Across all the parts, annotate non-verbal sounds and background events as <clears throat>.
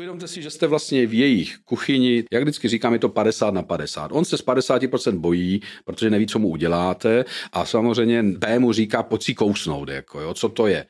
uvědomte si, že jste vlastně v jejich kuchyni, jak vždycky říkám, je to 50 na 50. On se z 50% bojí, protože neví, co mu uděláte a samozřejmě B mu říká, pojď si kousnout, jako jo, co to je.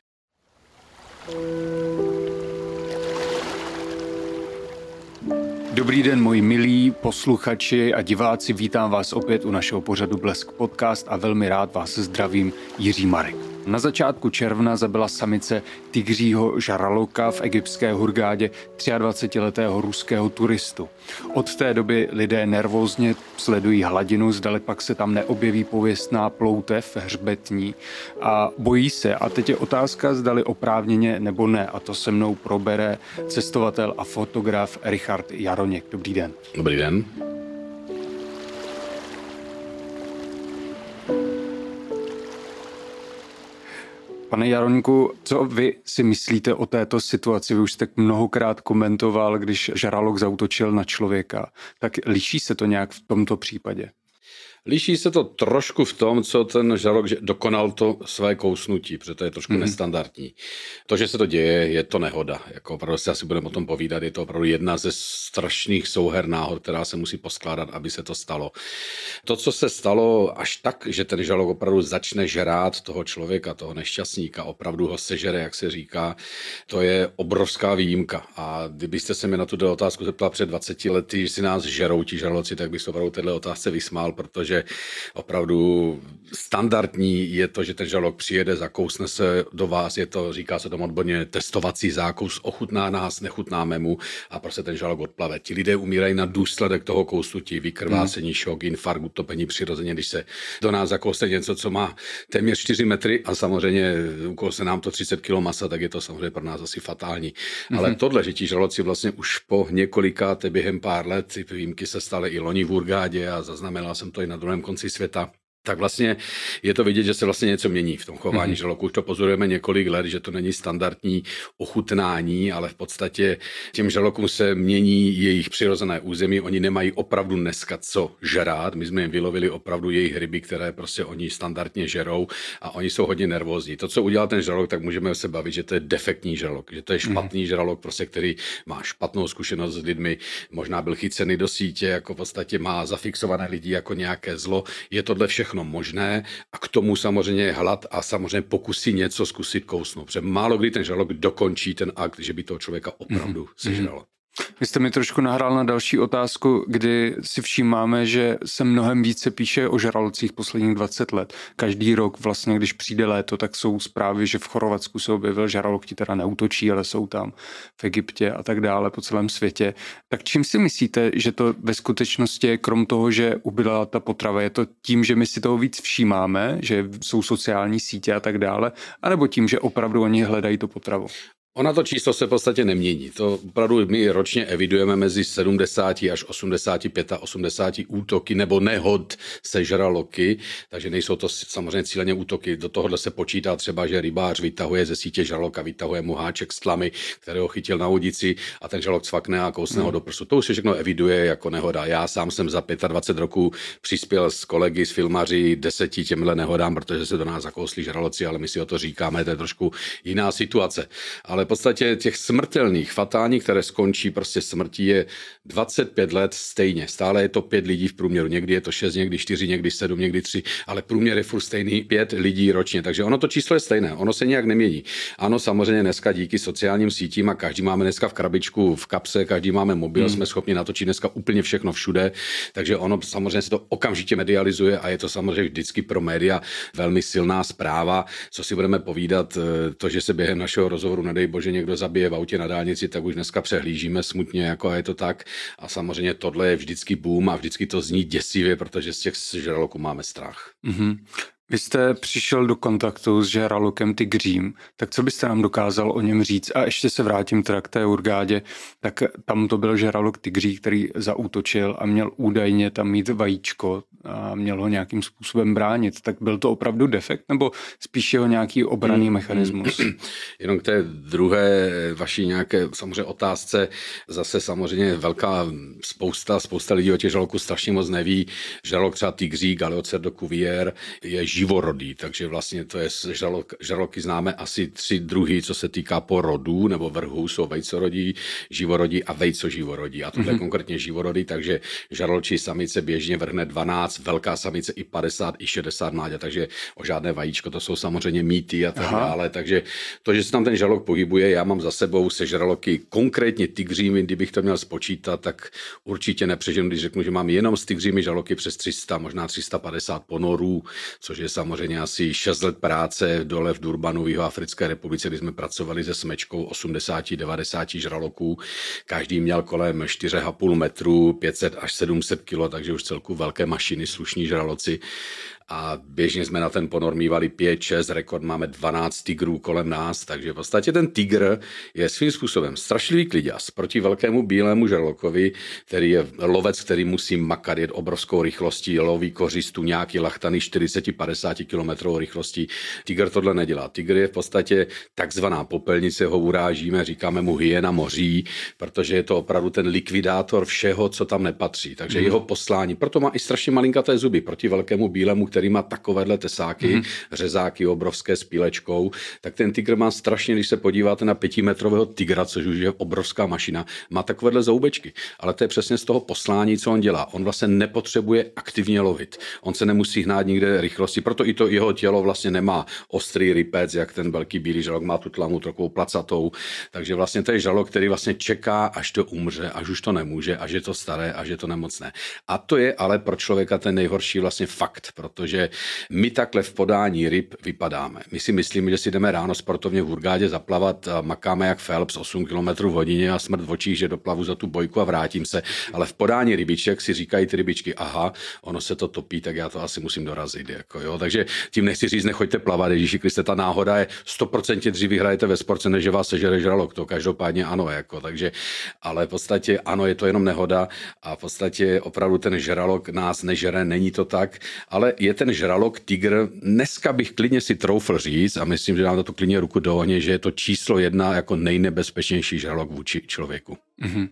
Dobrý den, moji milí posluchači a diváci, vítám vás opět u našeho pořadu Blesk Podcast a velmi rád vás zdravím Jiří Marek. Na začátku června zabila samice tygřího žaraloka v egyptské Hurgádě 23-letého ruského turistu. Od té doby lidé nervózně sledují hladinu, zdali pak se tam neobjeví pověstná ploutev hřbetní a bojí se. A teď je otázka, zdali oprávněně nebo ne. A to se mnou probere cestovatel a fotograf Richard Jaroněk. Dobrý den. Dobrý den. Pane Jaroňku, co vy si myslíte o této situaci? Vy už jste mnohokrát komentoval, když žralok zautočil na člověka. Tak liší se to nějak v tomto případě? Liší se to trošku v tom, co ten žralok dokonal to své kousnutí, protože to je trošku mm-hmm. nestandardní. To, že se to děje, je to nehoda. Jako opravdu si asi budeme o tom povídat. Je to opravdu jedna ze strašných souher náhod, která se musí poskládat, aby se to stalo. To, co se stalo až tak, že ten žralok opravdu začne žrát toho člověka, toho nešťastníka, opravdu ho sežere, jak se říká, to je obrovská výjimka. A kdybyste se mi na tuto otázku zeptal před 20 lety, že si nás žerou ti žraloci, tak bych se opravdu této otázce vysmál, protože že opravdu standardní je to, že ten žalok přijede, zakousne se do vás, je to, říká se tomu odborně, testovací zákus, ochutná nás, nechutnáme mu a prostě ten žalok odplave. Ti lidé umírají na důsledek toho kousnutí, vykrvácení, hmm. šok, infarkt, utopení přirozeně, když se do nás zakousne něco, co má téměř 4 metry a samozřejmě se nám to 30 kg masa, tak je to samozřejmě pro nás asi fatální. Hmm. Ale tohle, že ti žaloci vlastně už po několika, během pár let, ty výjimky se staly i loni v Urgádě a zaznamenal jsem to i na druhém konci světa, tak vlastně je to vidět, že se vlastně něco mění v tom chování mm-hmm. žraloků. Už to pozorujeme několik let, že to není standardní ochutnání, ale v podstatě těm žralokům se mění jejich přirozené území. Oni nemají opravdu dneska co žrát. My jsme jim vylovili opravdu jejich ryby, které prostě oni standardně žerou a oni jsou hodně nervózní. To, co udělal ten žralok, tak můžeme se bavit, že to je defektní žralok, že to je mhm. špatný mm-hmm. žralok, prostě, který má špatnou zkušenost s lidmi, možná byl chycený do sítě, jako v podstatě má zafixované lidi jako nějaké zlo. Je tohle všechno všechno možné a k tomu samozřejmě hlad a samozřejmě pokusí něco zkusit kousnout. Protože málo kdy ten žalok dokončí ten akt, že by toho člověka opravdu mm-hmm. sežralo. Vy jste mi trošku nahrál na další otázku, kdy si všímáme, že se mnohem více píše o žralocích posledních 20 let. Každý rok vlastně, když přijde léto, tak jsou zprávy, že v Chorvatsku se objevil žralok, ti teda neutočí, ale jsou tam v Egyptě a tak dále po celém světě. Tak čím si myslíte, že to ve skutečnosti je, krom toho, že ubyla ta potrava, je to tím, že my si toho víc všímáme, že jsou sociální sítě a tak dále, anebo tím, že opravdu oni hledají to potravu? Ona to číslo se v podstatě nemění. To opravdu my ročně evidujeme mezi 70 až 85 a 80 útoky nebo nehod sežraloky, takže nejsou to samozřejmě cíleně útoky. Do tohohle se počítá třeba, že rybář vytahuje ze sítě žraloka, vytahuje mu háček z tlamy, kterého chytil na vodici a ten žralok cvakne a kousne hmm. ho do prsu. To už se všechno eviduje jako nehoda. Já sám jsem za 25 roků přispěl s kolegy, s filmaři deseti těmhle nehodám, protože se do nás zakousli žraloci, ale my si o to říkáme, to je trošku jiná situace. Ale ale v podstatě těch smrtelných, fatálních, které skončí prostě smrtí, je 25 let stejně. Stále je to pět lidí v průměru. Někdy je to šest, někdy čtyři, někdy sedm, někdy tři, ale průměr je furt stejný pět lidí ročně. Takže ono to číslo je stejné, ono se nějak nemění. Ano, samozřejmě dneska díky sociálním sítím a každý máme dneska v krabičku, v kapse, každý máme mobil, hmm. jsme schopni natočit dneska úplně všechno všude, takže ono samozřejmě se to okamžitě medializuje a je to samozřejmě vždycky pro média velmi silná zpráva. Co si budeme povídat, eh, to, že se během našeho rozhovoru nedej bože někdo zabije v autě na dálnici, tak už dneska přehlížíme smutně, jako je to tak. A samozřejmě tohle je vždycky boom a vždycky to zní děsivě, protože z těch žraloků máme strach. Mm-hmm. Vy jste přišel do kontaktu s žralokem Tigřím, tak co byste nám dokázal o něm říct? A ještě se vrátím teda k té Urgádě, tak tam to byl žralok Tigří, který zaútočil a měl údajně tam mít vajíčko a měl ho nějakým způsobem bránit. Tak byl to opravdu defekt nebo spíš jeho nějaký obraný hmm, mechanismus? Hmm. <clears throat> Jenom k té druhé vaší nějaké samozřejmě otázce, zase samozřejmě velká spousta, spousta lidí o těch žraloků strašně moc neví. Žralok třeba Tigří, Galeocerdo cuvier je živorodý, takže vlastně to je žralok, žraloky známe asi tři druhy, co se týká porodů nebo vrhu, jsou vejcorodí, živorodí a vejcoživorodí. A tohle mm-hmm. konkrétně živorodí, takže žraločí samice běžně vrhne 12, velká samice i 50, i 60 mládě, takže o žádné vajíčko, to jsou samozřejmě mýty a tak dále. Takže to, že se tam ten žralok pohybuje, já mám za sebou se žraloky konkrétně tygřími, kdybych to měl spočítat, tak určitě nepřeženu, když řeknu, že mám jenom s tygřími žraloky přes 300, možná 350 ponorů, což je samozřejmě asi 6 let práce dole v Durbanu v Africké republice, kdy jsme pracovali se smečkou 80-90 žraloků. Každý měl kolem 4,5 metru, 500 až 700 kilo, takže už celku velké mašiny, slušní žraloci a běžně jsme na ten ponor mývali 5, 6, rekord máme 12 tigrů kolem nás, takže v podstatě ten tigr je svým způsobem strašlivý kliděs proti velkému bílému žralokovi, který je lovec, který musí makat, jet obrovskou rychlostí, loví kořistu nějaký lachtany 40-50 km rychlostí. Tigr tohle nedělá. Tigr je v podstatě takzvaná popelnice, ho urážíme, říkáme mu hyena moří, protože je to opravdu ten likvidátor všeho, co tam nepatří. Takže mm. jeho poslání, proto má i strašně malinkaté zuby proti velkému bílému, který má takovéhle tesáky, mm-hmm. řezáky obrovské s pílečkou, tak ten tygr má strašně, když se podíváte na pětimetrového tygra, což už je obrovská mašina, má takovéhle zoubečky. Ale to je přesně z toho poslání, co on dělá. On vlastně nepotřebuje aktivně lovit. On se nemusí hnát nikde rychlosti, proto i to jeho tělo vlastně nemá ostrý rypec, jak ten velký bílý žalok má tu tlamu takovou placatou. Takže vlastně to je žalok, který vlastně čeká, až to umře, až už to nemůže, až je to staré, až je to nemocné. A to je ale pro člověka ten nejhorší vlastně fakt, protože protože my takhle v podání ryb vypadáme. My si myslíme, že si jdeme ráno sportovně v Hurgádě zaplavat, a makáme jak Phelps 8 km v hodině a smrt v očích, že doplavu za tu bojku a vrátím se. Ale v podání rybiček si říkají ty rybičky, aha, ono se to topí, tak já to asi musím dorazit. Jako, jo. Takže tím nechci říct, nechoďte plavat, Ježíši Kriste, ta náhoda je 100% dřív vyhrajete ve sportce, než vás sežere žralok. To každopádně ano, jako, takže, ale v podstatě ano, je to jenom nehoda a v podstatě opravdu ten žralok nás nežere, není to tak, ale je ten žralok tygr, dneska bych klidně si troufl říct, a myslím, že nám to klidně ruku do ohně, že je to číslo jedna jako nejnebezpečnější žralok vůči člověku. Mm-hmm.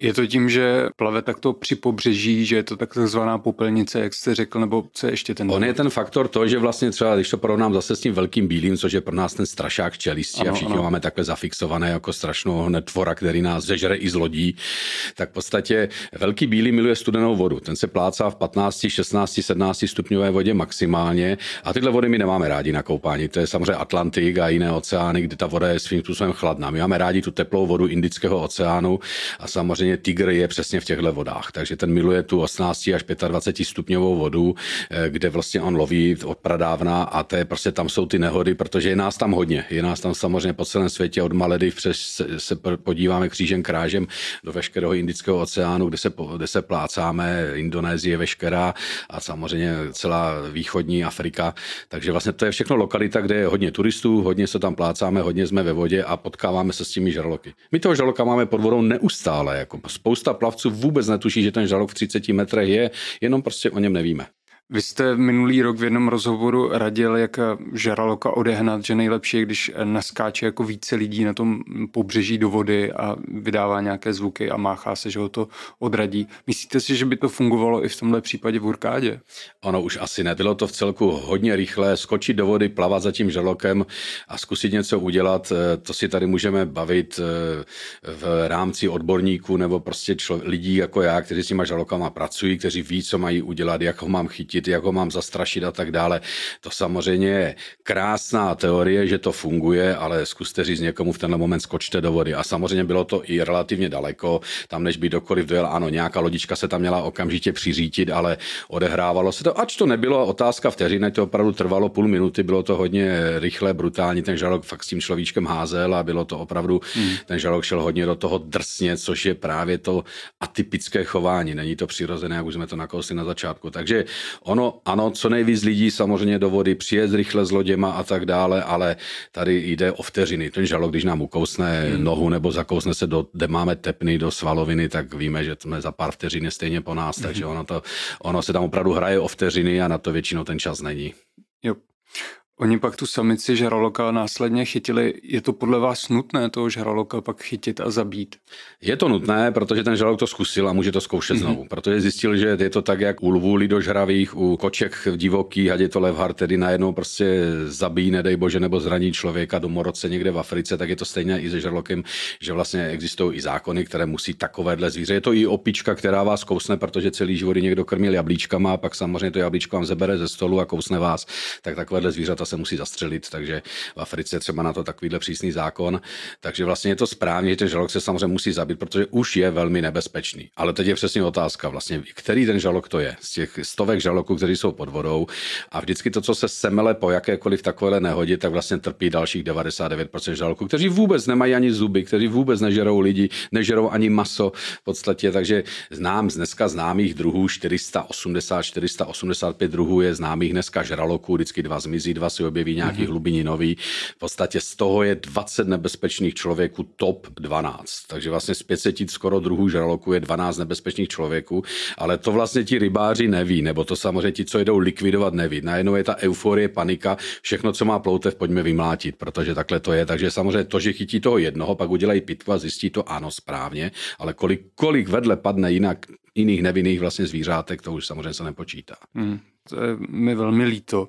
Je to tím, že plave takto při pobřeží, že je to takzvaná popelnice, jak jste řekl, nebo co je ještě ten? On je ten faktor to, že vlastně třeba, když to porovnám zase s tím velkým bílým, což je pro nás ten strašák čelistí ano, a všichni ano. máme takhle zafixované jako strašnou netvora, který nás zežere i z lodí, tak v podstatě velký bílý miluje studenou vodu. Ten se plácá v 15, 16, 17 stupňové vodě maximálně a tyhle vody my nemáme rádi na koupání. To je samozřejmě Atlantik a jiné oceány, kde ta voda je svým způsobem chladná. My máme rádi tu teplou vodu Indického oceánu a samozřejmě samozřejmě tygr je přesně v těchto vodách, takže ten miluje tu 18 až 25 stupňovou vodu, eh, kde vlastně on loví od pradávna a to je prostě tam jsou ty nehody, protože je nás tam hodně. Je nás tam samozřejmě po celém světě od Malediv přes se, se podíváme křížem krážem do veškerého Indického oceánu, kde se, kde se plácáme, Indonésie veškerá a samozřejmě celá východní Afrika. Takže vlastně to je všechno lokalita, kde je hodně turistů, hodně se tam plácáme, hodně jsme ve vodě a potkáváme se s těmi žraloky. My toho žraloka máme pod vodou neustále, jako spousta plavců vůbec netuší, že ten žralok v 30 metrech je, jenom prostě o něm nevíme. Vy jste minulý rok v jednom rozhovoru radil, jak žraloka odehnat, že nejlepší je, když naskáče jako více lidí na tom pobřeží do vody a vydává nějaké zvuky a máchá se, že ho to odradí. Myslíte si, že by to fungovalo i v tomhle případě v Urkádě? Ono už asi ne. Bylo to v celku hodně rychlé. Skočit do vody, plavat za tím žralokem a zkusit něco udělat. Eh, to si tady můžeme bavit eh, v rámci odborníků nebo prostě člo- lidí jako já, kteří s těma žralokama pracují, kteří ví, co mají udělat, jak ho mám chytit chytit, jak ho mám zastrašit a tak dále. To samozřejmě je krásná teorie, že to funguje, ale zkuste říct někomu v tenhle moment skočte do vody. A samozřejmě bylo to i relativně daleko, tam než by dokoliv dojel, ano, nějaká lodička se tam měla okamžitě přiřítit, ale odehrávalo se to, ač to nebylo otázka vteřiny, to opravdu trvalo půl minuty, bylo to hodně rychle, brutální, ten žalok fakt s tím človíčkem házel a bylo to opravdu, hmm. ten žalok šel hodně do toho drsně, což je právě to atypické chování, není to přirozené, jak už jsme to nakousli na začátku. Takže Ono, ano, co nejvíc lidí samozřejmě do vody, přijet rychle s loděma a tak dále, ale tady jde o vteřiny. Ten žalok, když nám ukousne hmm. nohu nebo zakousne se, do, kde máme tepny do svaloviny, tak víme, že jsme za pár vteřin je stejně po nás, hmm. takže ono, to, ono se tam opravdu hraje o vteřiny a na to většinou ten čas není. Jo. Oni pak tu samici žraloka následně chytili. Je to podle vás nutné toho žraloka pak chytit a zabít? Je to nutné, protože ten žralok to zkusil a může to zkoušet mm-hmm. znovu. Protože zjistil, že je to tak, jak u lvů lidožravých, u koček divoký, ať je to levhar, tedy najednou prostě zabíjí, nedej bože, nebo zraní člověka domorodce někde v Africe, tak je to stejné i se žralokem, že vlastně existují i zákony, které musí takovéhle zvíře. Je to i opička, která vás kousne, protože celý život někdo krmil jablíčkama a pak samozřejmě to jablíčko vám zebere ze stolu a kousne vás, tak takovéhle zvířata se musí zastřelit, takže v Africe třeba na to takovýhle přísný zákon. Takže vlastně je to správně, že ten žalok se samozřejmě musí zabít, protože už je velmi nebezpečný. Ale teď je přesně otázka, vlastně, který ten žalok to je. Z těch stovek žaloků, kteří jsou pod vodou a vždycky to, co se semele po jakékoliv takovéhle nehodě, tak vlastně trpí dalších 99% žaloků, kteří vůbec nemají ani zuby, kteří vůbec nežerou lidi, nežerou ani maso v podstatě, takže znám z dneska známých druhů 480, 485 druhů je známých dneska žraloků, vždycky dva zmizí, dva si objeví nějaký mm-hmm. hlubininový. V podstatě z toho je 20 nebezpečných člověků top 12. Takže vlastně z 500 skoro druhů žraloků je 12 nebezpečných člověků, ale to vlastně ti rybáři neví, nebo to samozřejmě ti, co jdou likvidovat, neví. Najednou je ta euforie, panika, všechno, co má ploutev, pojďme vymlátit, protože takhle to je. Takže samozřejmě to, že chytí toho jednoho, pak udělají pitvu a zjistí to ano správně, ale kolik, kolik vedle padne jinak jiných nevinných vlastně zvířátek, to už samozřejmě se nepočítá. Hmm, to je mi velmi líto.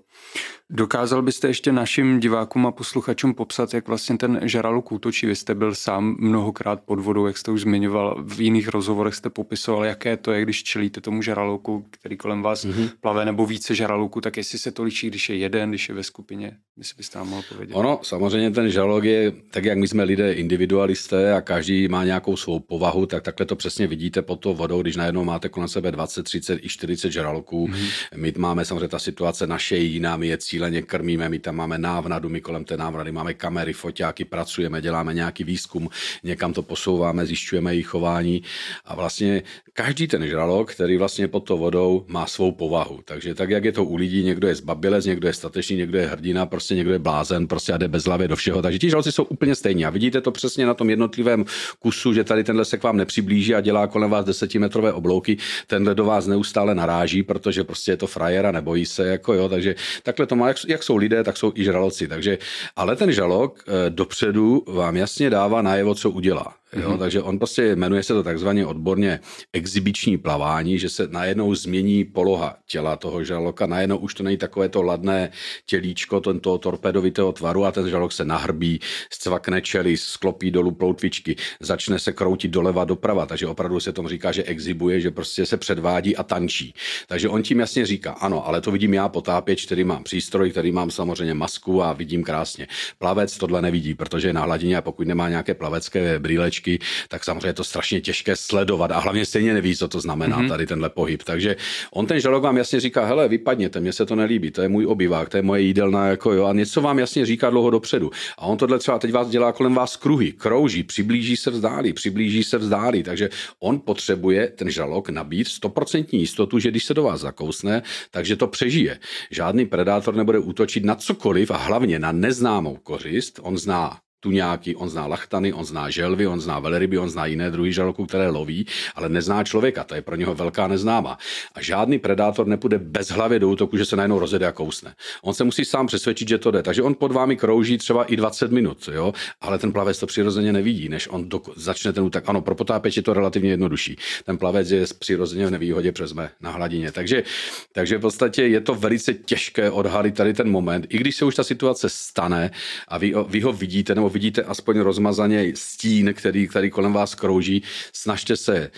Dokázal byste ještě našim divákům a posluchačům popsat, jak vlastně ten žralok útočí? Vy jste byl sám mnohokrát pod vodou, jak jste už zmiňoval, v jiných rozhovorech jste popisoval, jaké to je, když čelíte tomu žraloku, který kolem vás mm-hmm. plave, nebo více žraloků, tak jestli se to liší, když je jeden, když je ve skupině, jestli byste nám mohl povědět. Ono, samozřejmě ten žralok je, tak jak my jsme lidé individualisté a každý má nějakou svou povahu, tak takhle to přesně vidíte pod tou vodou, když najednou máte kolem sebe 20, 30 i 40 žraloků. Mm-hmm. My máme samozřejmě ta situace naše jiná, my je cíleně krmíme, my tam máme návnadu, my kolem té návnady máme kamery, foťáky, pracujeme, děláme nějaký výzkum, někam to posouváme, zjišťujeme jejich chování a vlastně každý ten žralok, který vlastně pod tou vodou má svou povahu. Takže tak, jak je to u lidí, někdo je zbabilec, někdo je statečný, někdo je hrdina, prostě někdo je blázen, prostě jde bez hlavy do všeho. Takže ti žraloci jsou úplně stejní. A vidíte to přesně na tom jednotlivém kusu, že tady tenhle se k vám nepřiblíží a dělá kolem vás desetimetrové oblouky, tenhle do vás neustále naráží, protože prostě je to frajera, nebojí se, jako jo, takže takhle to má, jak, jak jsou lidé, tak jsou i žraloci. Takže, ale ten žalok e, dopředu vám jasně dává najevo, co udělá. Jo, mm-hmm. Takže on prostě jmenuje se to takzvaně odborně exibiční plavání, že se najednou změní poloha těla toho žraloka, najednou už to není takové to ladné tělíčko tento torpedovitého tvaru a ten žralok se nahrbí, zcvakne čely, sklopí dolů ploutvičky, začne se kroutit doleva doprava, takže opravdu se tomu říká, že exibuje, že prostě se předvádí a tančí. Takže on tím jasně říká, ano, ale to vidím já potápěč, který mám přístroj, který mám samozřejmě masku a vidím krásně. Plavec tohle nevidí, protože je na hladině a pokud nemá nějaké plavecké brýlečky, hvězdičky, tak samozřejmě je to strašně těžké sledovat a hlavně stejně neví, co to znamená mm-hmm. tady tenhle pohyb. Takže on ten žalok vám jasně říká, hele, vypadněte, mně se to nelíbí, to je můj obyvák, to je moje jídelna, jako jo, a něco vám jasně říká dlouho dopředu. A on tohle třeba teď vás dělá kolem vás kruhy, krouží, přiblíží se vzdálí, přiblíží se vzdálí, takže on potřebuje ten žalok nabít 100% jistotu, že když se do vás zakousne, takže to přežije. Žádný predátor nebude útočit na cokoliv a hlavně na neznámou kořist. On zná tuňáky, on zná lachtany, on zná želvy, on zná velryby, on zná jiné druhy žraloků, které loví, ale nezná člověka, to je pro něho velká neznáma. A žádný predátor nepůjde bez hlavy do útoku, že se najednou rozjede a kousne. On se musí sám přesvědčit, že to jde. Takže on pod vámi krouží třeba i 20 minut, jo? ale ten plavec to přirozeně nevidí, než on do, začne ten útok. Ano, pro potápěč je to relativně jednodušší. Ten plavec je přirozeně v nevýhodě přes mé na hladině. Takže, takže v podstatě je to velice těžké odhalit tady ten moment, i když se už ta situace stane a vy, vy ho vidíte nebo vidíte aspoň rozmazaně stín, který, který kolem vás krouží, snažte se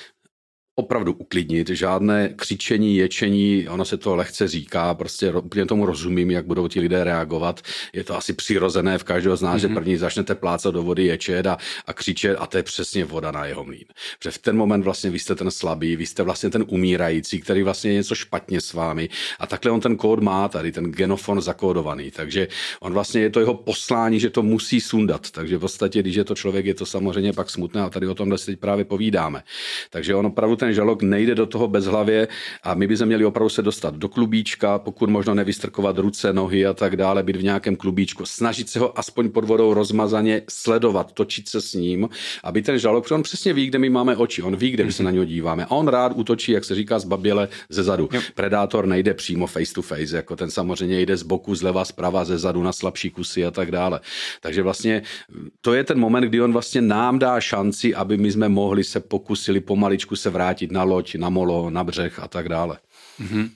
opravdu uklidnit, žádné křičení, ječení, ono se to lehce říká, prostě úplně tomu rozumím, jak budou ti lidé reagovat. Je to asi přirozené v každého z nás, mm-hmm. že mhm. první začnete plácat do vody, ječet a, a křičet a to je přesně voda na jeho mlín. Protože v ten moment vlastně vy jste ten slabý, vy jste vlastně ten umírající, který vlastně je něco špatně s vámi a takhle on ten kód má tady, ten genofon zakódovaný, takže on vlastně je to jeho poslání, že to musí sundat, takže v podstatě, když je to člověk, je to samozřejmě pak smutné a tady o tomhle si teď právě povídáme. Takže on opravdu ten žalok nejde do toho bezhlavě a my bychom měli opravdu se dostat do klubíčka, pokud možno nevystrkovat ruce, nohy a tak dále, být v nějakém klubíčku, snažit se ho aspoň pod vodou rozmazaně sledovat, točit se s ním, aby ten žalok, protože on přesně ví, kde my máme oči, on ví, kde my se na něho díváme. A on rád útočí, jak se říká, z baběle ze zadu. Predátor nejde přímo face to face, jako ten samozřejmě jde z boku, zleva, zprava, ze zadu na slabší kusy a tak dále. Takže vlastně to je ten moment, kdy on vlastně nám dá šanci, aby my jsme mohli se pokusili pomaličku se vrátit na loď, na molo, na břeh a tak dále. Mm-hmm.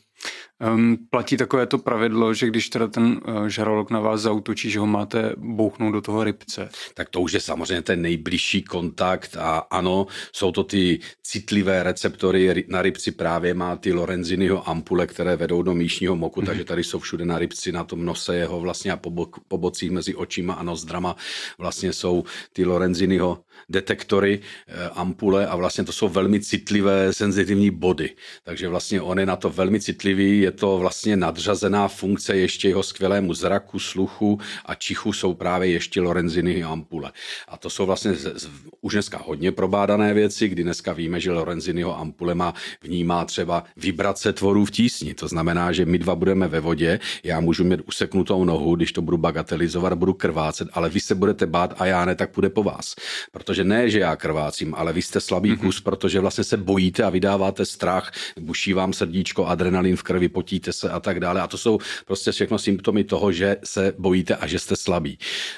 Um, platí takové to pravidlo, že když teda ten uh, žaralok na vás zautočí, že ho máte bouchnout do toho rybce. Tak to už je samozřejmě ten nejbližší kontakt a ano, jsou to ty citlivé receptory na rybci právě má ty Lorenzinyho ampule, které vedou do míšního moku, mm-hmm. takže tady jsou všude na rybci, na tom nose jeho vlastně a po, bo- po bocích mezi očima a nozdrama vlastně jsou ty Lorenzinyho detektory, eh, ampule a vlastně to jsou velmi citlivé, senzitivní body. Takže vlastně on je na to velmi citlivý, je to vlastně nadřazená funkce ještě jeho skvělému zraku, sluchu a čichu jsou právě ještě Lorenziny ampule. A to jsou vlastně z, z, už dneska hodně probádané věci, kdy dneska víme, že Lorenzinyho ampule má, vnímá třeba vibrace tvorů v tísni. To znamená, že my dva budeme ve vodě, já můžu mít useknutou nohu, když to budu bagatelizovat, budu krvácet, ale vy se budete bát a já ne, tak půjde po vás. Protože ne, že já krvácím, ale vy jste slabý mm-hmm. kus, protože vlastně se bojíte a vydáváte strach, buší vám srdíčko, adrenalin v krvi, potíte se a tak dále. A to jsou prostě všechno symptomy toho, že se bojíte a že jste slabí.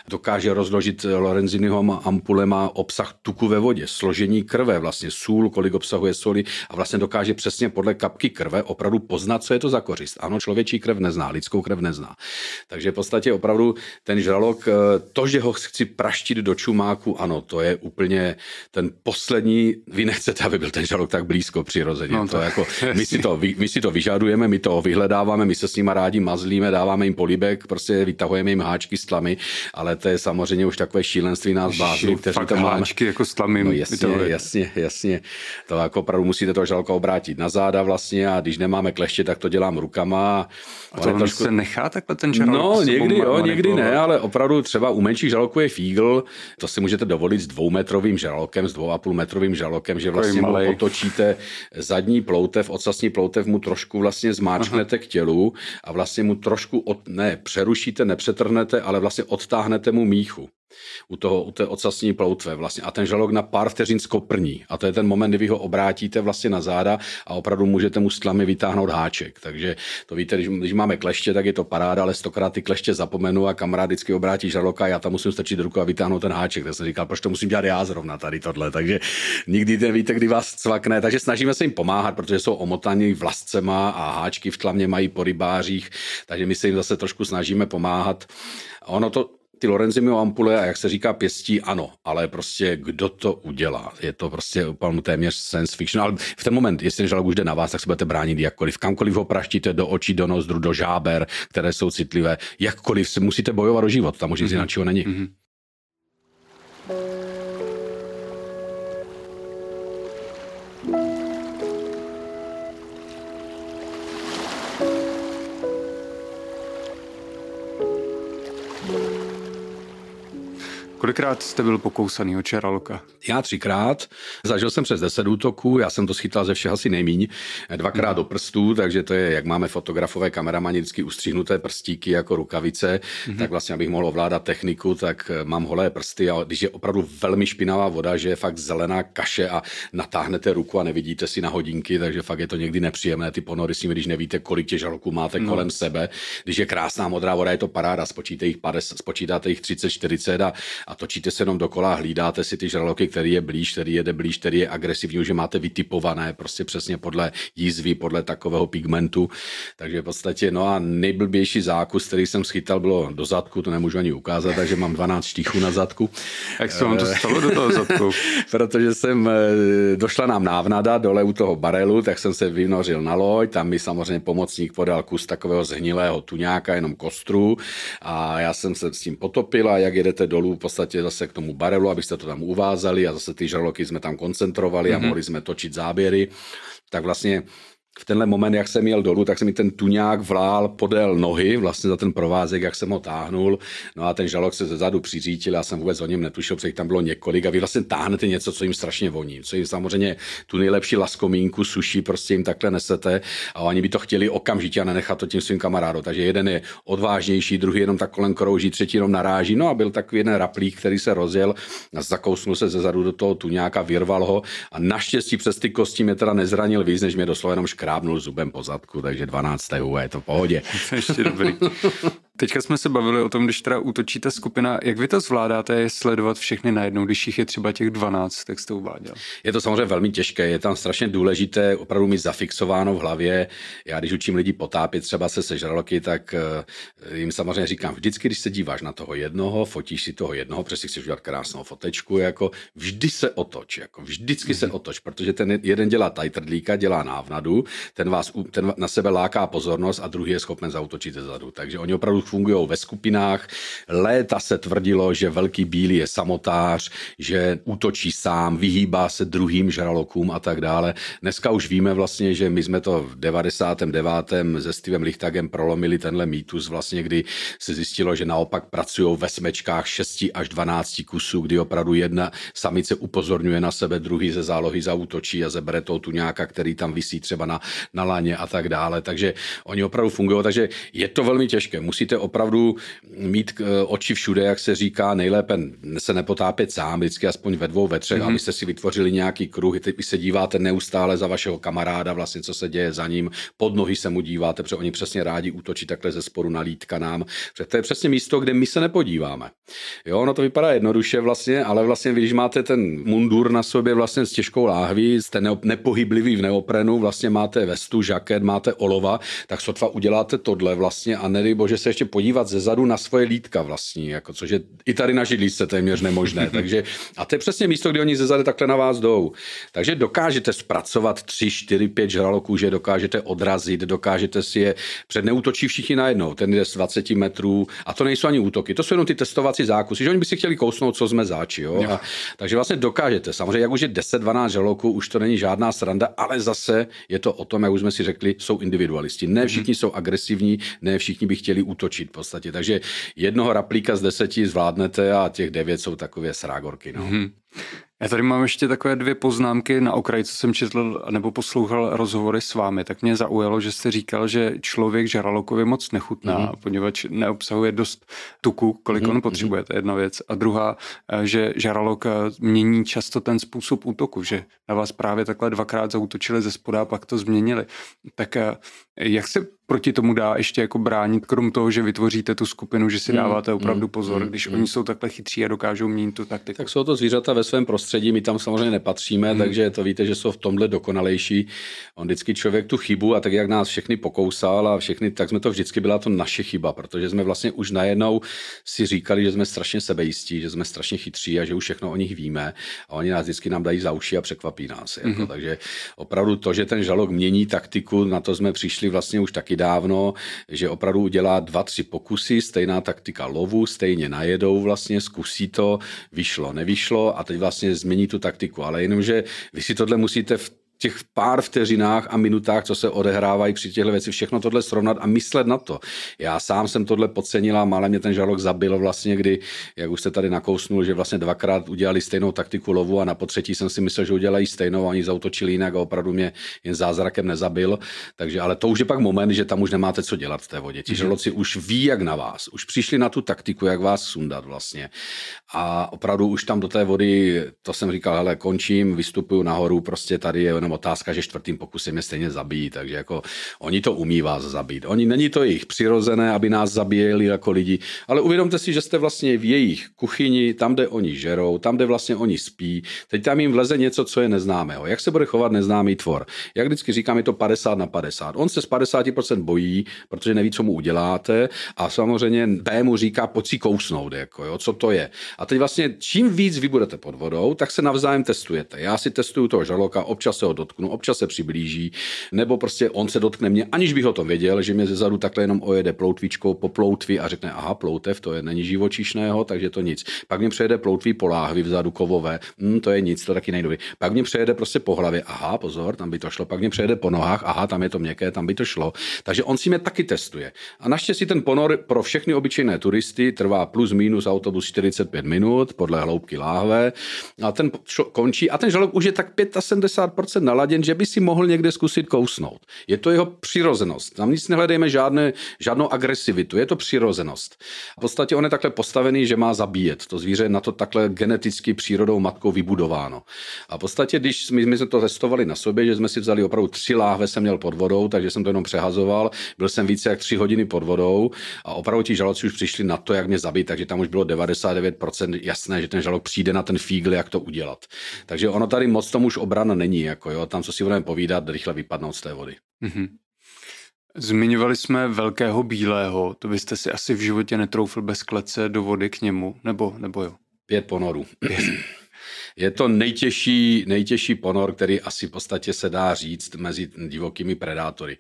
Dokáže rozložit Lorenzinyho ampule má obsah tuku ve vodě, složení krve, vlastně sůl, kolik obsahuje soli a vlastně dokáže přesně podle kapky krve opravdu poznat, co je to za kořist. Ano, člověčí krev nezná, lidskou krev nezná. Takže v podstatě opravdu ten žralok, eh, to, že ho chci praštit do čumáku, ano, to je úplně ten poslední, vy nechcete, aby byl ten žralok tak blízko přirozeně. No, to, to jako, my, si to, my si to vyžadujeme, my to vyhledáváme, my se s nimi rádi mazlíme, dáváme jim políbek, prostě vytahujeme jim háčky s tlamy, ale to je samozřejmě už takové šílenství nás bázlů, kteří to máme. háčky jako s tlamy. No jasně, jasně, jasně. To jako opravdu musíte to žalko obrátit na záda vlastně a když nemáme kleště, tak to dělám rukama. A to trošku... se nechá takhle ten žalok? No, někdy jo, někdy ne, ale opravdu třeba u menších žaloků je fígl, to si můžete dovolit s dvoumetrovým žalokem, s dvou a půl metrovým žalokem, že vlastně mu otočíte zadní ploutev, ocasní ploutev mu trošku vlastně zmáčknete k tělu a vlastně mu trošku, od, ne, přerušíte, nepřetrhnete, ale vlastně odtáhnete mu míchu u, toho, u té ocasní ploutve vlastně a ten žalok na pár vteřin skoprní a to je ten moment, kdy vy ho obrátíte vlastně na záda a opravdu můžete mu stlamy vytáhnout háček. Takže to víte, když, když máme kleště, tak je to paráda, ale stokrát ty kleště zapomenu a kamarád vždycky obrátí žaloka a já tam musím stačit ruku a vytáhnout ten háček. Tak jsem říkal, proč to musím dělat já zrovna tady tohle. Takže nikdy nevíte, kdy vás cvakne. Takže snažíme se jim pomáhat, protože jsou omotaní vlastcema a háčky v tlamě mají po rybářích, takže my se jim zase trošku snažíme pomáhat. Ono to, ty Lorenzimio ampule a jak se říká pěstí, ano, ale prostě kdo to udělá? Je to prostě úplně téměř science fiction, ale v ten moment, jestli ten žalok už jde na vás, tak se budete bránit jakkoliv. Kamkoliv ho praštíte do očí, do nozdru, do žáber, které jsou citlivé, jakkoliv se musíte bojovat o život, tam už nic mm-hmm. jiného není. Mm-hmm. Kolikrát jste byl pokousaný od čeraloka? Já třikrát. Zažil jsem přes deset útoků, já jsem to schytal ze všeho asi nejmíň. Dvakrát mm. do prstů, takže to je, jak máme fotografové kameramani vždycky ustříhnuté prstíky jako rukavice, mm. tak vlastně, abych mohl ovládat techniku, tak mám holé prsty a když je opravdu velmi špinavá voda, že je fakt zelená kaše a natáhnete ruku a nevidíte si na hodinky, takže fakt je to někdy nepříjemné, ty ponory s nimi, když nevíte, kolik těch žaloků máte no. kolem sebe. Když je krásná modrá voda, je to paráda, spočítáte jich, 50, spočítáte jich 30, 40 a, a točíte se jenom dokola, hlídáte si ty žraloky, který je blíž, který jede blíž, který je agresivní, že máte vytipované prostě přesně podle jízvy, podle takového pigmentu. Takže v podstatě, no a nejblbější zákus, který jsem schytal, bylo do zadku, to nemůžu ani ukázat, takže mám 12 štíchů na zadku. Jak se vám to stalo do toho zadku? <laughs> Protože jsem, eh, došla nám návnada dole u toho barelu, tak jsem se vynořil na loď, tam mi samozřejmě pomocník podal kus takového zhnilého tuňáka, jenom kostru a já jsem se s tím potopil a jak jedete dolů, v podstatě zase k tomu barelu, abyste to tam uvázali a zase ty žraloky jsme tam koncentrovali mm-hmm. a mhm. mohli jsme točit záběry. Tak vlastně v tenhle moment, jak jsem jel dolů, tak se mi ten tuňák vlál podél nohy, vlastně za ten provázek, jak jsem ho táhnul. No a ten žalok se zezadu přiřítil, já jsem vůbec o něm netušil, protože tam bylo několik a vy vlastně táhnete něco, co jim strašně voní, co jim samozřejmě tu nejlepší laskomínku, suší, prostě jim takhle nesete a oni by to chtěli okamžitě a nenechat to tím svým kamarádům. Takže jeden je odvážnější, druhý jenom tak kolem krouží, třetí jenom naráží. No a byl takový jeden raplík, který se rozjel a zakousnul se zezadu do toho tuňáka, vyrval ho a naštěstí přes ty kosti mě teda nezranil víc, než mě doslova jenom škrábnul zubem po zadku, takže 12. je to v pohodě. Ještě dobrý. Teďka jsme se bavili o tom, když teda útočíte skupina, jak vy to zvládáte sledovat všechny najednou, když jich je třeba těch 12, tak jste uváděl. Je to samozřejmě velmi těžké, je tam strašně důležité opravdu mít zafixováno v hlavě. Já když učím lidi potápět třeba se sežraloky, tak eh, jim samozřejmě říkám, vždycky, když se díváš na toho jednoho, fotíš si toho jednoho, protože si chceš udělat krásnou fotečku, jako vždy se otoč, jako vždycky mm-hmm. se mhm. otoč, protože ten jeden dělá tajtrdlíka, dělá návnadu, ten vás ten na sebe láká pozornost a druhý je schopen zautočit zezadu. Takže oni opravdu fungují ve skupinách. Léta se tvrdilo, že velký bílý je samotář, že útočí sám, vyhýbá se druhým žralokům a tak dále. Dneska už víme vlastně, že my jsme to v 99. se Stevem Lichtagem prolomili tenhle mýtus vlastně, kdy se zjistilo, že naopak pracují ve smečkách 6 až 12 kusů, kdy opravdu jedna samice upozorňuje na sebe, druhý ze zálohy zautočí a zebere toho tuňáka, který tam visí třeba na, na laně a tak dále. Takže oni opravdu fungují, takže je to velmi těžké. Musíte opravdu mít eh, oči všude, jak se říká, nejlépe se nepotápět sám, vždycky aspoň ve dvou, ve třech, mm-hmm. abyste si vytvořili nějaký kruh, teď se díváte neustále za vašeho kamaráda, vlastně co se děje za ním, pod nohy se mu díváte, protože oni přesně rádi útočí takhle ze sporu na lítka nám, to je přesně místo, kde my se nepodíváme. Jo, ono to vypadá jednoduše vlastně, ale vlastně když máte ten mundur na sobě vlastně s těžkou láhví, jste nepohyblivý v neoprenu, vlastně máte vestu, žaket, máte olova, tak sotva uděláte tohle vlastně a nedej bože se ještě podívat ze zadu na svoje lítka vlastní, jako, což je i tady na židličce téměř nemožné. <laughs> Takže, a to je přesně místo, kde oni ze zadu takhle na vás jdou. Takže dokážete zpracovat 3, 4, 5 žraloků, že dokážete odrazit, dokážete si je před neútočí všichni najednou. Ten jde z 20 metrů a to nejsou ani útoky, to jsou jenom ty testovací zákusy, že oni by si chtěli kousnout, co jsme záči. Jo? A, takže vlastně dokážete. Samozřejmě, jak už je 10-12 žraloků, už to není žádná sranda, ale zase je to o tom, jak už jsme si řekli, jsou individualisti. Ne všichni mm-hmm. jsou agresivní, ne všichni by chtěli útočit v podstatě. Takže jednoho raplíka z deseti zvládnete a těch devět jsou takové srágorky. No. Mm-hmm. Já tady mám ještě takové dvě poznámky na okraji, co jsem četl nebo poslouchal rozhovory s vámi. Tak mě zaujalo, že jste říkal, že člověk žralokovi moc nechutná, mm-hmm. poněvadž neobsahuje dost tuku, kolik mm-hmm. on potřebuje, to je jedna věc. A druhá, eh, že žralok eh, mění často ten způsob útoku, že na vás právě takhle dvakrát zautočili ze spoda a pak to změnili. Tak eh, jak se proti tomu dá ještě jako bránit, krom toho, že vytvoříte tu skupinu, že si hmm, dáváte opravdu hmm, pozor, když oni jsou takhle chytří a dokážou měnit tu taktiku? Tak jsou to zvířata ve svém prostředí, my tam samozřejmě nepatříme, hmm. takže to víte, že jsou v tomhle dokonalejší. On vždycky člověk tu chybu a tak jak nás všechny pokousal a všechny, tak jsme to vždycky byla to naše chyba, protože jsme vlastně už najednou si říkali, že jsme strašně sebejistí, že jsme strašně chytří a že už všechno o nich víme a oni nás vždycky nám dají za uši a překvapí nás. Jako, hmm. Takže opravdu to, že ten žalok mění taktiku, na to jsme přišli vlastně už taky dávno, že opravdu udělá dva, tři pokusy, stejná taktika lovu, stejně najedou vlastně, zkusí to, vyšlo, nevyšlo a teď vlastně změní tu taktiku. Ale jenomže vy si tohle musíte v těch pár vteřinách a minutách, co se odehrávají při těchto věci, všechno tohle srovnat a myslet na to. Já sám jsem tohle podcenila, mále mě ten žalok zabil vlastně, kdy, jak už jste tady nakousnul, že vlastně dvakrát udělali stejnou taktiku lovu a na potřetí jsem si myslel, že udělají stejnou a oni zautočili jinak a opravdu mě jen zázrakem nezabil. Takže, ale to už je pak moment, že tam už nemáte co dělat v té vodě. Ti mm-hmm. žaloci už ví, jak na vás, už přišli na tu taktiku, jak vás sundat vlastně. A opravdu už tam do té vody, to jsem říkal, hele, končím, vystupuju nahoru, prostě tady je jenom otázka, že čtvrtým pokusem je stejně zabít, takže jako oni to umí vás zabít. Oni, není to jejich přirozené, aby nás zabíjeli jako lidi, ale uvědomte si, že jste vlastně v jejich kuchyni, tam, kde oni žerou, tam, kde vlastně oni spí, teď tam jim vleze něco, co je neznámého. Jak se bude chovat neznámý tvor? Jak vždycky říkám, je to 50 na 50. On se z 50% bojí, protože neví, co mu uděláte a samozřejmě B mu říká, pojď si kousnout, jako, jo, co to je. A teď vlastně čím víc vy budete pod vodou, tak se navzájem testujete. Já si testuju toho žraloka, občas se ho dotknu, občas se přiblíží, nebo prostě on se dotkne mě, aniž bych o tom věděl, že mě zezadu takhle jenom ojede ploutvičkou po ploutvi a řekne, aha, ploutev, to je není živočišného, takže to nic. Pak mě přejede ploutví po láhvi vzadu kovové, hm, to je nic, to taky nejde. Pak mě přejede prostě po hlavě, aha, pozor, tam by to šlo. Pak mě přejede po nohách, aha, tam je to měkké, tam by to šlo. Takže on si mě taky testuje. A naštěstí ten ponor pro všechny obyčejné turisty trvá plus minus autobus 45 minut podle hloubky láhve a ten končí a ten žalok už je tak 75% naladěn, že by si mohl někde zkusit kousnout. Je to jeho přirozenost. Tam nic nehledejme žádné, žádnou agresivitu, je to přirozenost. V podstatě on je takhle postavený, že má zabíjet. To zvíře je na to takhle geneticky přírodou matkou vybudováno. A v podstatě, když my, my jsme to testovali na sobě, že jsme si vzali opravdu tři láhve, jsem měl pod vodou, takže jsem to jenom přehazoval. Byl jsem více jak tři hodiny pod vodou a opravdu ti žalci už přišli na to, jak mě zabít, takže tam už bylo 99% jasné, že ten žalok přijde na ten fígl, jak to udělat. Takže ono tady moc tomu už obrana není, jako jo, tam co si budeme povídat, rychle vypadnout z té vody. Mm-hmm. Zmiňovali jsme velkého bílého, to byste si asi v životě netroufl bez klece do vody k němu, nebo, nebo jo? Pět ponorů. Pět. Je to nejtěžší, nejtěžší ponor, který asi v podstatě se dá říct mezi divokými predátory.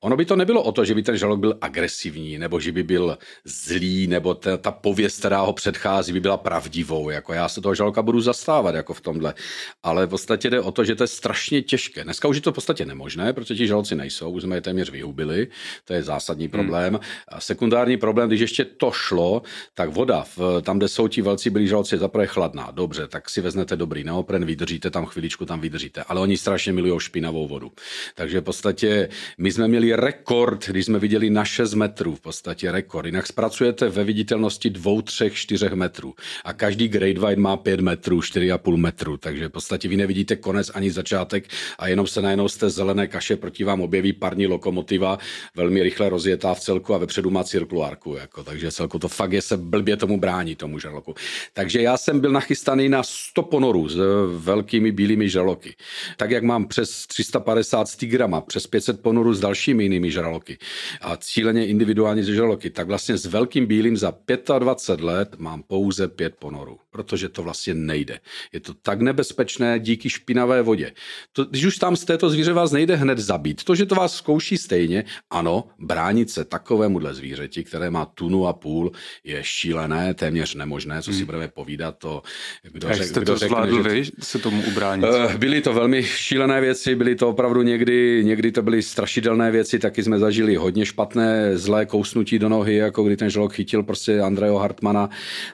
Ono by to nebylo o to, že by ten žalok byl agresivní, nebo že by byl zlý, nebo ta, ta pověst, která ho předchází, by byla pravdivou. Jako já se toho žaloka budu zastávat jako v tomhle. Ale v podstatě jde o to, že to je strašně těžké. Dneska už je to v podstatě nemožné, protože ti žalci nejsou, už jsme je téměř vyhubili. To je zásadní hmm. problém. Hmm. A sekundární problém, když ještě to šlo, tak voda, v, tam, kde jsou ti velcí byli žalci, je zaprvé chladná. Dobře, tak si vezmete dobrý neopren, vydržíte tam chviličku, tam vydržíte. Ale oni strašně milují špinavou vodu. Takže v podstatě my jsme měli rekord, když jsme viděli na 6 metrů, v podstatě rekord. Jinak zpracujete ve viditelnosti 2, 3, 4 metrů. A každý Great White má 5 metrů, 4,5 metru. Takže v podstatě vy nevidíte konec ani začátek a jenom se najednou z té zelené kaše proti vám objeví parní lokomotiva, velmi rychle rozjetá v celku a vepředu má cirkulárku. Jako. Takže celku to fakt je se blbě tomu brání, tomu žarloku. Takže já jsem byl nachystaný na 100 ponorů s velkými bílými žraloky. Tak jak mám přes 350 stigrama, přes 500 ponorů s dalšími jinými žraloky a cíleně individuálně ze žraloky, tak vlastně s velkým bílým za 25 let mám pouze 5 ponorů, protože to vlastně nejde. Je to tak nebezpečné díky špinavé vodě. To, když už tam z této zvíře vás nejde hned zabít, to, že to vás zkouší stejně, ano, bránit se takovémuhle zvířeti, které má tunu a půl, je šílené, téměř nemožné, co si hmm. budeme povídat, to, kdo, řek, kdo to řekne, že vy se tomu ubránit? Eh, byly to velmi šílené věci, byly to opravdu někdy, někdy to byly strašidelné věci, taky jsme zažili hodně špatné, zlé kousnutí do nohy, jako kdy ten žralok chytil prostě Andreho Hartmana,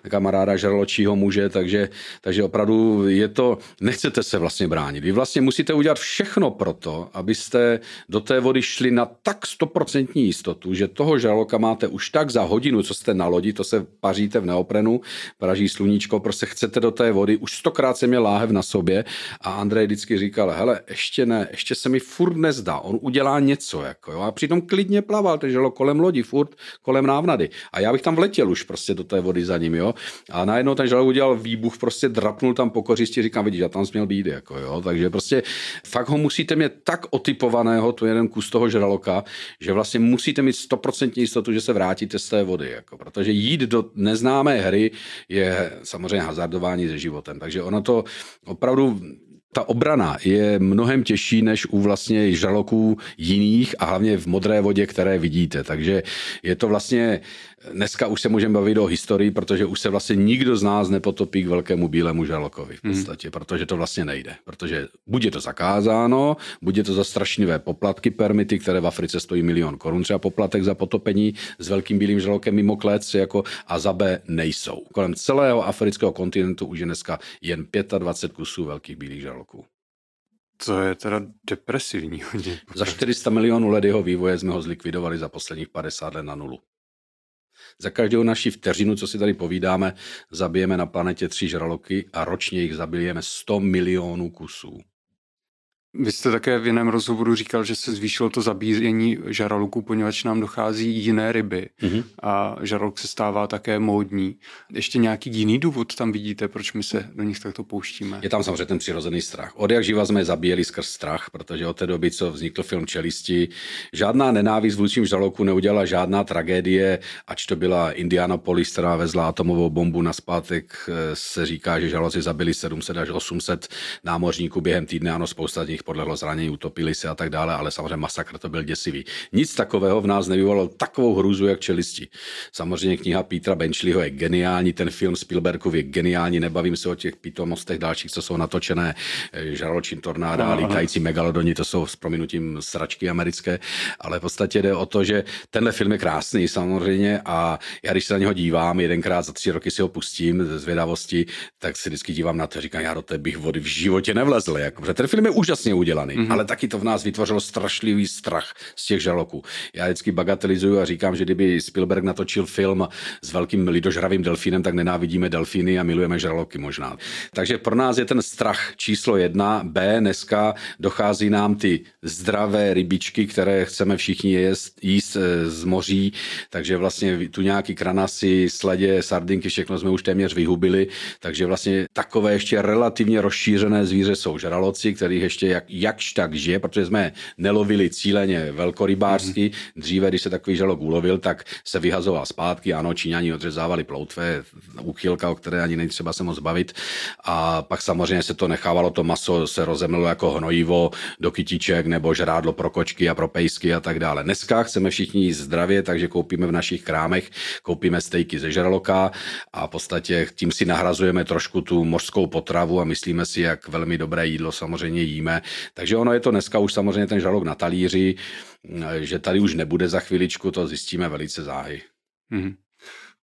kamaráda žraločího muže, takže, takže opravdu je to, nechcete se vlastně bránit. Vy vlastně musíte udělat všechno pro to, abyste do té vody šli na tak stoprocentní jistotu, že toho žraloka máte už tak za hodinu, co jste na lodi, to se paříte v neoprenu, praží sluníčko, prostě chcete do té vody, už stokrát se měl láhev na sobě a Andrej vždycky říkal, hele, ještě ne, ještě se mi furt nezdá, on udělá něco, jako jo, a přitom klidně plaval, takže kolem lodi, furt kolem návnady. A já bych tam vletěl už prostě do té vody za ním, jo, a najednou ten žalok udělal výbuch, prostě drapnul tam po kořisti, říkám, vidíš, já tam směl být, jako jo, takže prostě fakt ho musíte mít tak otypovaného, to je jeden kus toho žraloka, že vlastně musíte mít stoprocentní jistotu, že se vrátíte z té vody, jako, protože jít do neznámé hry je samozřejmě hazardování se životem, takže ono to opravdu ta obrana je mnohem těžší než u vlastně žraloků jiných a hlavně v modré vodě, které vidíte. Takže je to vlastně Dneska už se můžeme bavit o historii, protože už se vlastně nikdo z nás nepotopí k velkému bílému žalokovi v hmm. podstatě, hmm. protože to vlastně nejde. Protože buď je to zakázáno, buď je to za strašlivé poplatky, permity, které v Africe stojí milion korun, třeba poplatek za potopení s velkým bílým žralokem mimo klec, jako a za B nejsou. Kolem celého afrického kontinentu už je dneska jen 25 kusů velkých bílých žraloků. To je teda depresivní <laughs> hodně. Za 400 milionů let jeho vývoje jsme ho zlikvidovali za posledních 50 let na nulu. Za každou naši vteřinu, co si tady povídáme, zabijeme na planetě tři žraloky a ročně jich zabijeme 100 milionů kusů. Vy jste také v jiném rozhovoru říkal, že se zvýšilo to zabíjení žaraloků, poněvadž nám dochází jiné ryby mm-hmm. a žaralok se stává také módní. Ještě nějaký jiný důvod tam vidíte, proč my se do nich takto pouštíme? Je tam samozřejmě ten přirozený strach. Od jak živa jsme zabíjeli skrz strach, protože od té doby, co vznikl film Čelisti, žádná nenávist vůči žraloku neudělala žádná tragédie, ač to byla Indianapolis, která vezla atomovou bombu na zpátek, se říká, že žraloci zabili 700 až 800 námořníků během týdne, ano, spousta z nich podlehlo zranění, utopili se a tak dále, ale samozřejmě masakr to byl děsivý. Nic takového v nás nevyvolalo takovou hrůzu, jak čelisti. Samozřejmě kniha Petra Benčliho je geniální, ten film Spielbergov je geniální, nebavím se o těch pitomostech dalších, co jsou natočené, eh, žraločin tornáda, no, lítající megalodoni, to jsou s prominutím sračky americké, ale v podstatě jde o to, že tenhle film je krásný samozřejmě a já když se na něho dívám, jedenkrát za tři roky si ho pustím ze zvědavosti, tak si vždycky dívám na to a říkám, já do té bych vody v životě nevlezl. Jako, ten film je úžasně udělaný, mm-hmm. ale taky to v nás vytvořilo strašlivý strach z těch žraloků. Já vždycky bagatelizuju a říkám, že kdyby Spielberg natočil film s velkým lidožravým delfínem, tak nenávidíme delfíny a milujeme žraloky možná. Takže pro nás je ten strach číslo jedna. B, dneska dochází nám ty zdravé rybičky, které chceme všichni jíst, jíst eh, z moří, takže vlastně tu nějaký kranasy, sledě, sardinky, všechno jsme už téměř vyhubili, takže vlastně takové ještě relativně rozšířené zvíře jsou žraloci, kterých ještě jak, jakž tak žije, protože jsme nelovili cíleně velkorybářsky. Mm-hmm. Dříve, když se takový žalok ulovil, tak se vyhazoval zpátky. Ano, Číňani odřezávali ploutve, úchylka, o které ani není třeba se moc bavit. A pak samozřejmě se to nechávalo, to maso se rozemlilo jako hnojivo do kytiček nebo žrádlo pro kočky a pro pejsky a tak dále. Dneska chceme všichni jíst zdravě, takže koupíme v našich krámech, koupíme stejky ze žraloka a v podstatě tím si nahrazujeme trošku tu mořskou potravu a myslíme si, jak velmi dobré jídlo samozřejmě jíme. Takže ono je to dneska už samozřejmě ten žralok na talíři, že tady už nebude za chviličku, to zjistíme velice záhy. Mm-hmm.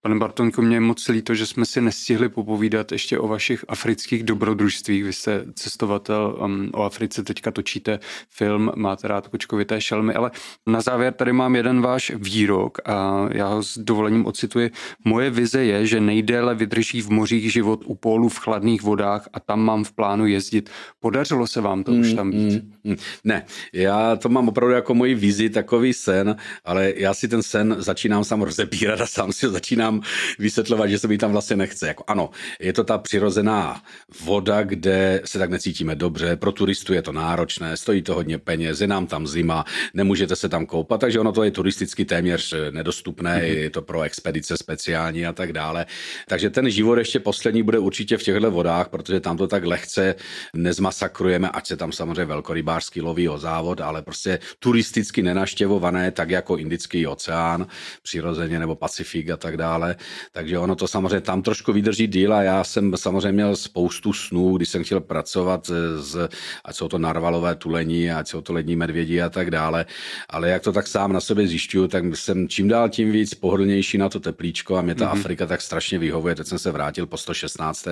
Pane Bartonko, mě je moc líto, že jsme si nestihli popovídat ještě o vašich afrických dobrodružstvích. Vy jste cestovatel um, o Africe, teďka točíte film, máte rád kočkovité šelmy, ale na závěr tady mám jeden váš výrok a já ho s dovolením ocituji. Moje vize je, že nejdéle vydrží v mořích život u pólu v chladných vodách a tam mám v plánu jezdit. Podařilo se vám to mm, už tam být? Mm, mm. Ne, já to mám opravdu jako moji vizi, takový sen, ale já si ten sen začínám sám rozebírat a sám si ho začínám nám vysvětlovat, že se mi tam vlastně nechce. Jako ano, je to ta přirozená voda, kde se tak necítíme dobře, pro turistu je to náročné, stojí to hodně peněz, je nám tam zima, nemůžete se tam koupat, takže ono to je turisticky téměř nedostupné, mm-hmm. je to pro expedice speciální a tak dále. Takže ten život ještě poslední bude určitě v těchto vodách, protože tam to tak lehce nezmasakrujeme, ať se tam samozřejmě velkorybářský loví o závod, ale prostě turisticky nenaštěvované, tak jako Indický oceán přirozeně nebo Pacifik a tak dále dále. Takže ono to samozřejmě tam trošku vydrží díl a já jsem samozřejmě měl spoustu snů, když jsem chtěl pracovat s, ať jsou to narvalové tulení, ať jsou to lední medvědi a tak dále. Ale jak to tak sám na sebe zjišťuju, tak jsem čím dál tím víc pohodlnější na to teplíčko a mě ta mm-hmm. Afrika tak strašně vyhovuje. Teď jsem se vrátil po 116.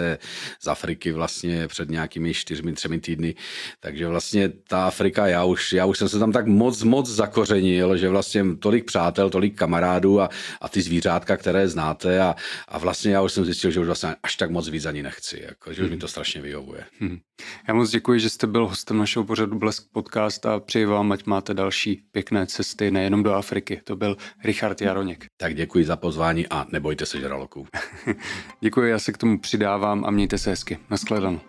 z Afriky vlastně před nějakými čtyřmi, třemi týdny. Takže vlastně ta Afrika, já už, já už jsem se tam tak moc, moc zakořenil, že vlastně tolik přátel, tolik kamarádů a, a ty zvířátka, které znáte a, a vlastně já už jsem zjistil, že už vlastně až tak moc víc ani nechci, jako, že už mi mhm. to strašně vyhovuje. Hmm. Já moc děkuji, že jste byl hostem našeho pořadu Blesk Podcast a přeji vám, ať máte další pěkné cesty nejenom do Afriky. To byl Richard Jaroněk. Tak děkuji za pozvání a nebojte se žraloků. <laughs> děkuji, já se k tomu přidávám a mějte se hezky. Naschledanou.